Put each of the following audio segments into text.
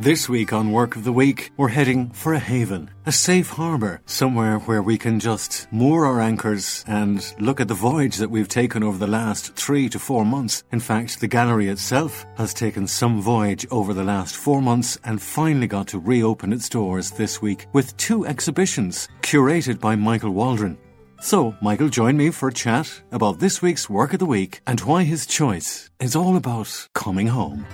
This week on Work of the Week, we're heading for a haven, a safe harbour, somewhere where we can just moor our anchors and look at the voyage that we've taken over the last three to four months. In fact, the gallery itself has taken some voyage over the last four months and finally got to reopen its doors this week with two exhibitions curated by Michael Waldron. So, Michael joined me for a chat about this week's Work of the Week and why his choice is all about coming home.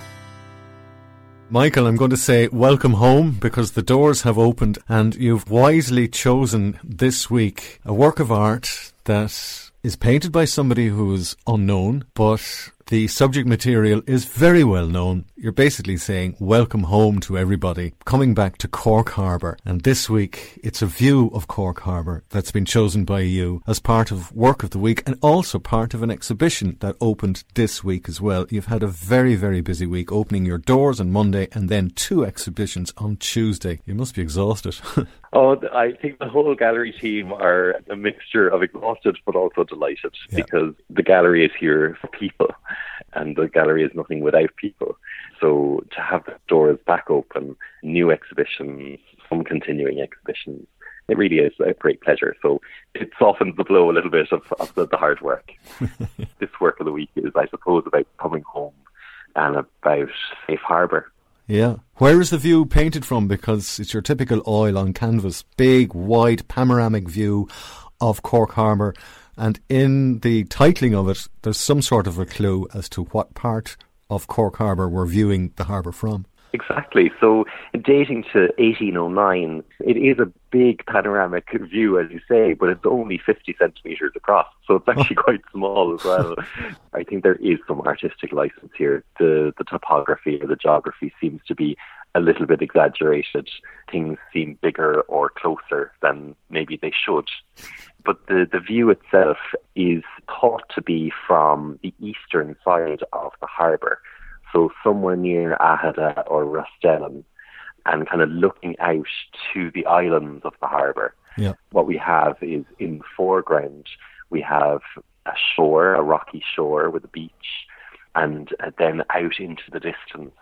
Michael, I'm going to say welcome home because the doors have opened and you've wisely chosen this week a work of art that is painted by somebody who's unknown, but the subject material is very well known. You're basically saying welcome home to everybody, coming back to Cork Harbour. And this week, it's a view of Cork Harbour that's been chosen by you as part of Work of the Week and also part of an exhibition that opened this week as well. You've had a very, very busy week opening your doors on Monday and then two exhibitions on Tuesday. You must be exhausted. Oh, I think the whole gallery team are a mixture of exhausted but also delighted yeah. because the gallery is here for people and the gallery is nothing without people. So to have the doors back open, new exhibitions, some continuing exhibitions, it really is a great pleasure. So it softens the blow a little bit of, of the, the hard work. this work of the week is, I suppose, about coming home and about safe harbour yeah. Where is the view painted from? Because it's your typical oil on canvas, big, wide, panoramic view of Cork Harbour. And in the titling of it, there's some sort of a clue as to what part of Cork Harbour we're viewing the harbour from. Exactly. So, dating to 1809, it is a big panoramic view, as you say, but it's only 50 centimetres across. So, it's actually quite small as well. I think there is some artistic license here. The, the topography or the geography seems to be a little bit exaggerated. Things seem bigger or closer than maybe they should. But the, the view itself is thought to be from the eastern side of the harbour so somewhere near Aghada or Rostellan, and kind of looking out to the islands of the harbour. Yeah. What we have is in the foreground, we have a shore, a rocky shore with a beach, and uh, then out into the distance,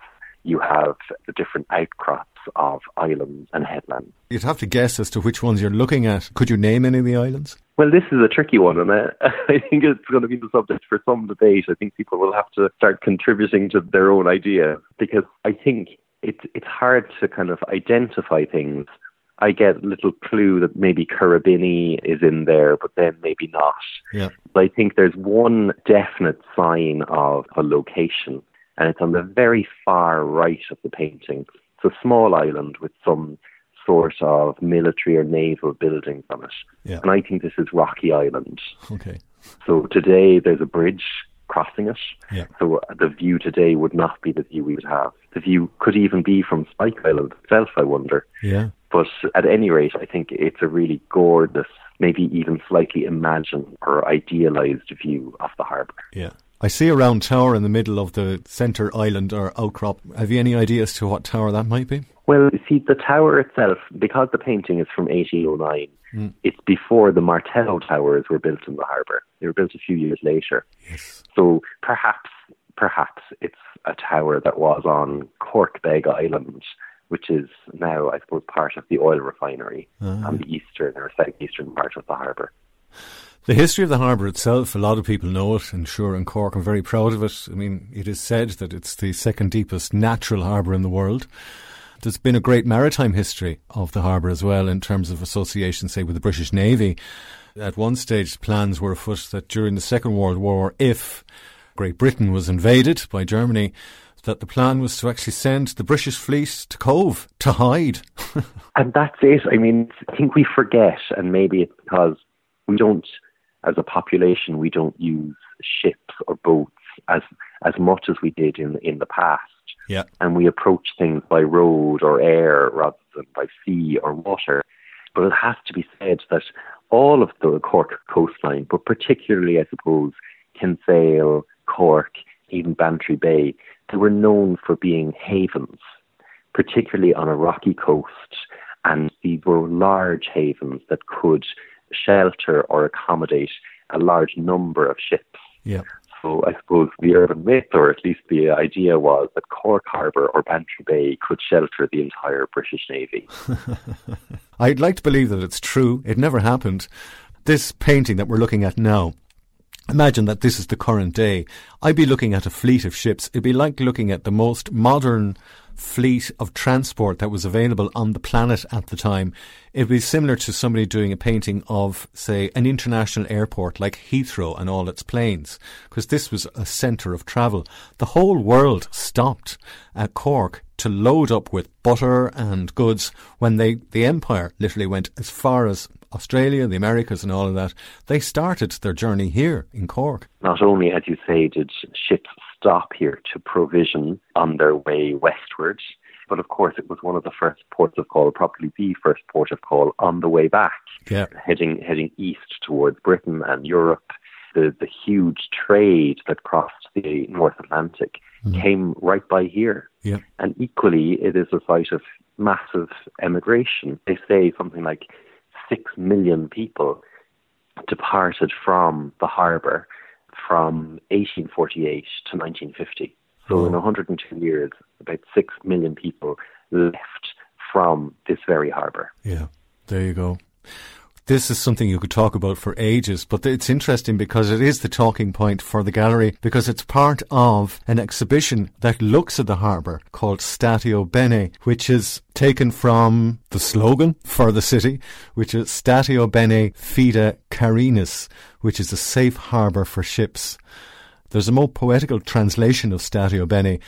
you have the different outcrops of islands and headlands. You'd have to guess as to which ones you're looking at. Could you name any of the islands? Well, this is a tricky one, and I, uh, I think it's going to be the subject for some debate. I think people will have to start contributing to their own idea because I think it's it's hard to kind of identify things. I get a little clue that maybe Currabinny is in there, but then maybe not. Yeah. But I think there's one definite sign of a location, and it's on the very far right of the painting. It's a small island with some sort of military or naval buildings on it. Yeah. And I think this is Rocky Island. Okay. So today there's a bridge crossing it. Yeah. So uh, the view today would not be the view we would have. The view could even be from Spike Island itself, I wonder. Yeah. But at any rate, I think it's a really gorgeous, maybe even slightly imagined or idealized view of the harbour. Yeah. I see a round tower in the middle of the centre island or outcrop. Have you any idea as to what tower that might be? Well, see, the tower itself, because the painting is from 1809, mm. it's before the Martello Towers were built in the harbour. They were built a few years later. Yes. So perhaps, perhaps it's a tower that was on Corkbeg Island which is now, I suppose, part of the oil refinery Ah. on the eastern or southeastern part of the harbour. The history of the harbour itself, a lot of people know it, and sure, in Cork, I'm very proud of it. I mean, it is said that it's the second deepest natural harbour in the world. There's been a great maritime history of the harbour as well, in terms of association, say, with the British Navy. At one stage, plans were afoot that during the Second World War, if Great Britain was invaded by Germany, that the plan was to actually send the British fleet to Cobh to hide. And that's it. I mean, I think we forget, and maybe it's because we don't, as a population, we don't use ships or boats as as much as we did in in the past. yeah. and we approach things by road or air rather than by sea or water. But it has to be said that all of the Cork coastline, but particularly, I suppose, Kinsale, Cork, even Bantry Bay, they were known for being havens, particularly on a rocky coast. And these were large havens that could shelter or accommodate a large number of ships. Yeah. So I suppose the urban myth, or at least the idea, was that Cork Harbour or Bantry Bay could shelter the entire British Navy. I'd like to believe that it's true. It never happened. This painting that we're looking at now, imagine that this is the current day. I'd be looking at a fleet of ships. It'd be like looking at the most modern fleet of transport that was available on the planet at the time. It'd be similar to somebody doing a painting of, say, an international airport like Heathrow and all its planes, because this was a centre of travel. The whole world stopped at Cork to load up with butter and goods when they, the empire literally went as far as Australia, the Americas, and all of that. They started their journey here in Cork. Not only, as you say, did ships stop here to provision on their way westward, but of course it was one of the first ports of call, probably the first port of call on the way back. Yeah. heading heading east towards Britain and Europe. The the huge trade that crossed the North Atlantic mm-hmm. came right by here. Yeah. And equally, it is a site of massive emigration. They say something like six million people departed from the harbour from 1848 to 1950. So in 102 years, about six million people left from this very harbour. Yeah, there you go. This is something you could talk about for ages, but it's interesting because it is the talking point for the gallery because it's part of an exhibition that looks at the harbour called Statio Bene, which is taken from the slogan for the city, which is Statio Bene Fide Carinis, which is a safe harbour for ships. There's a more poetical translation of Statio Bene,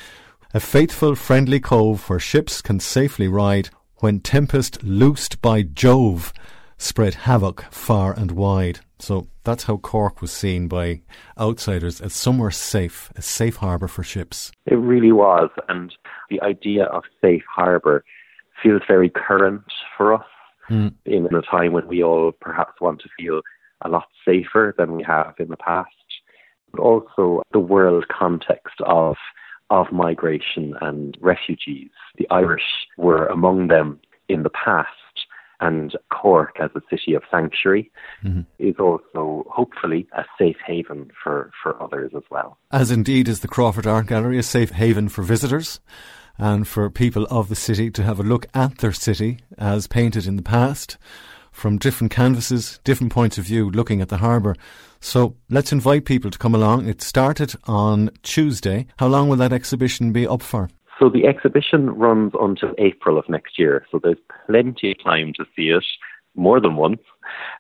a faithful, friendly cove where ships can safely ride when tempest loosed by Jove spread havoc far and wide. So that's how Cork was seen by outsiders as somewhere safe, a safe harbour for ships. It really was. And the idea of safe harbour feels very current for us hmm. in a time when we all perhaps want to feel a lot safer than we have in the past. But also the world context of of migration and refugees. The Irish were among them in the past and Cork as a city of sanctuary mm-hmm. is also hopefully a safe haven for, for others as well. As indeed is the Crawford Art Gallery, a safe haven for visitors and for people of the city to have a look at their city as painted in the past from different canvases, different points of view, looking at the harbour. So let's invite people to come along. It started on Tuesday. How long will that exhibition be up for? So the exhibition runs until April of next year, so there's plenty of time to see it more than once.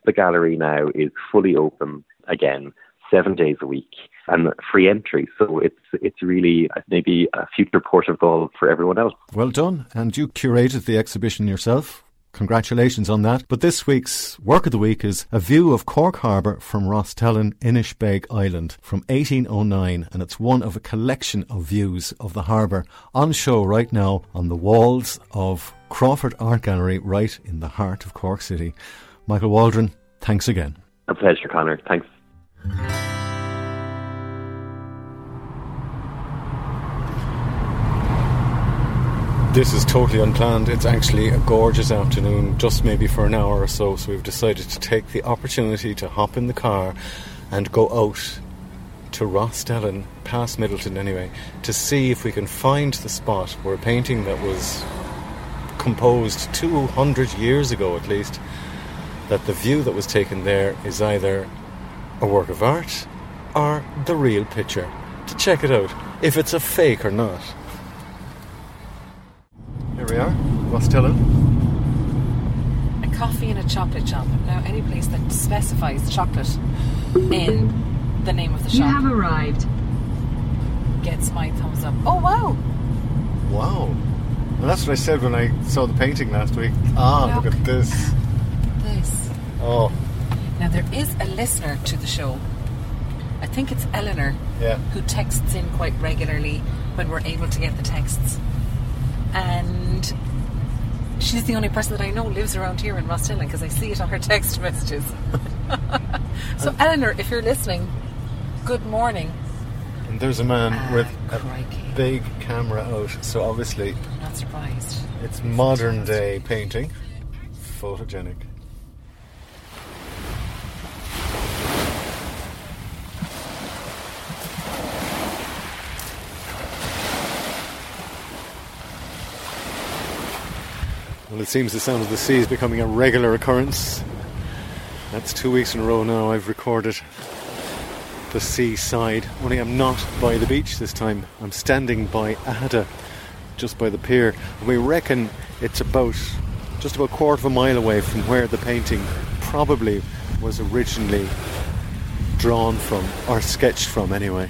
The gallery now is fully open again, seven days a week, and free entry. So it's it's really maybe a future port of call for everyone else. Well done. And you curated the exhibition yourself. Congratulations on that. But this week's work of the week is a view of Cork Harbour from Rostellan, Inishbeg Island from 1809, and it's one of a collection of views of the harbour on show right now on the walls of Crawford Art Gallery right in the heart of Cork City. Michael Waldron, thanks again. A pleasure, Connor. Thanks. This is totally unplanned. It's actually a gorgeous afternoon, just maybe for an hour or so. So we've decided to take the opportunity to hop in the car and go out to Rostellan, past Midleton anyway, to see if we can find the spot where a painting that was composed 200 years ago at least, that the view that was taken there is either a work of art or the real picture. To check it out, if it's a fake or not. Here we are, Rostellan. A coffee and a chocolate shop. Now, any place that specifies chocolate in the name of the shop. You shop have arrived. gets my thumbs up. Oh, wow! Wow. Well, that's what I said when I saw the painting last week. Ah, look, Look. at this. This. Oh, Now, there is a listener to the show. I think it's Eleanor yeah. who texts in quite regularly when we're able to get the texts. And she's the only person that I know lives around here in Rostellan because I see it on her text messages. so, Eleanor, if you're listening, good morning. And there's a man Ah, with a big camera out, so obviously I'm not surprised. it's modern day painting. Photogenic. Well, it seems the sound of the sea is becoming a regular occurrence. That's two weeks in a row now I've recorded the seaside. Only I'm not by the beach this time. I'm standing by Aghada, just by the pier. We reckon it's about just about a quarter of a mile away from where the painting probably was originally drawn from, or sketched from anyway.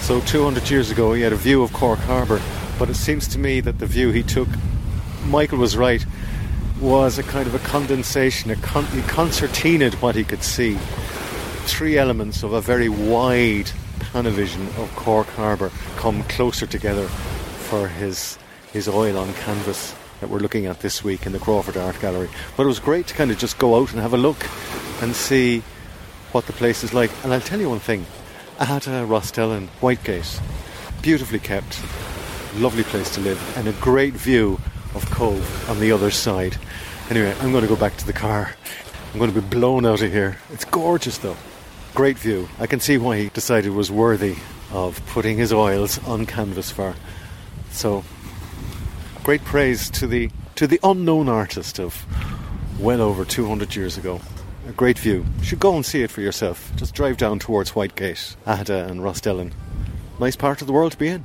So 200 years ago, he had a view of Cork Harbour, but it seems to me that the view he took, Michael was right, was a kind of a condensation, a con- he concertinaed what he could see. Three elements of a very wide panavision of Cork Harbour come closer together for his his oil on canvas that we're looking at this week in the Crawford Art Gallery. But it was great to kind of just go out and have a look and see what the place is like. And I'll tell you one thing Aghada uh, Rostellan, Whitegate, beautifully kept, lovely place to live, and a great view of Cobh on the other side. Anyway, I'm going to go back to the car. I'm going to be blown out of here. It's gorgeous though. Great view. I can see why he decided it was worthy of putting his oils on canvas for. So, great praise to the to the unknown artist of well over 200 years ago. A great view. You should go and see it for yourself. Just drive down towards Whitegate, Aghada and Rostellan. Nice part of the world to be in.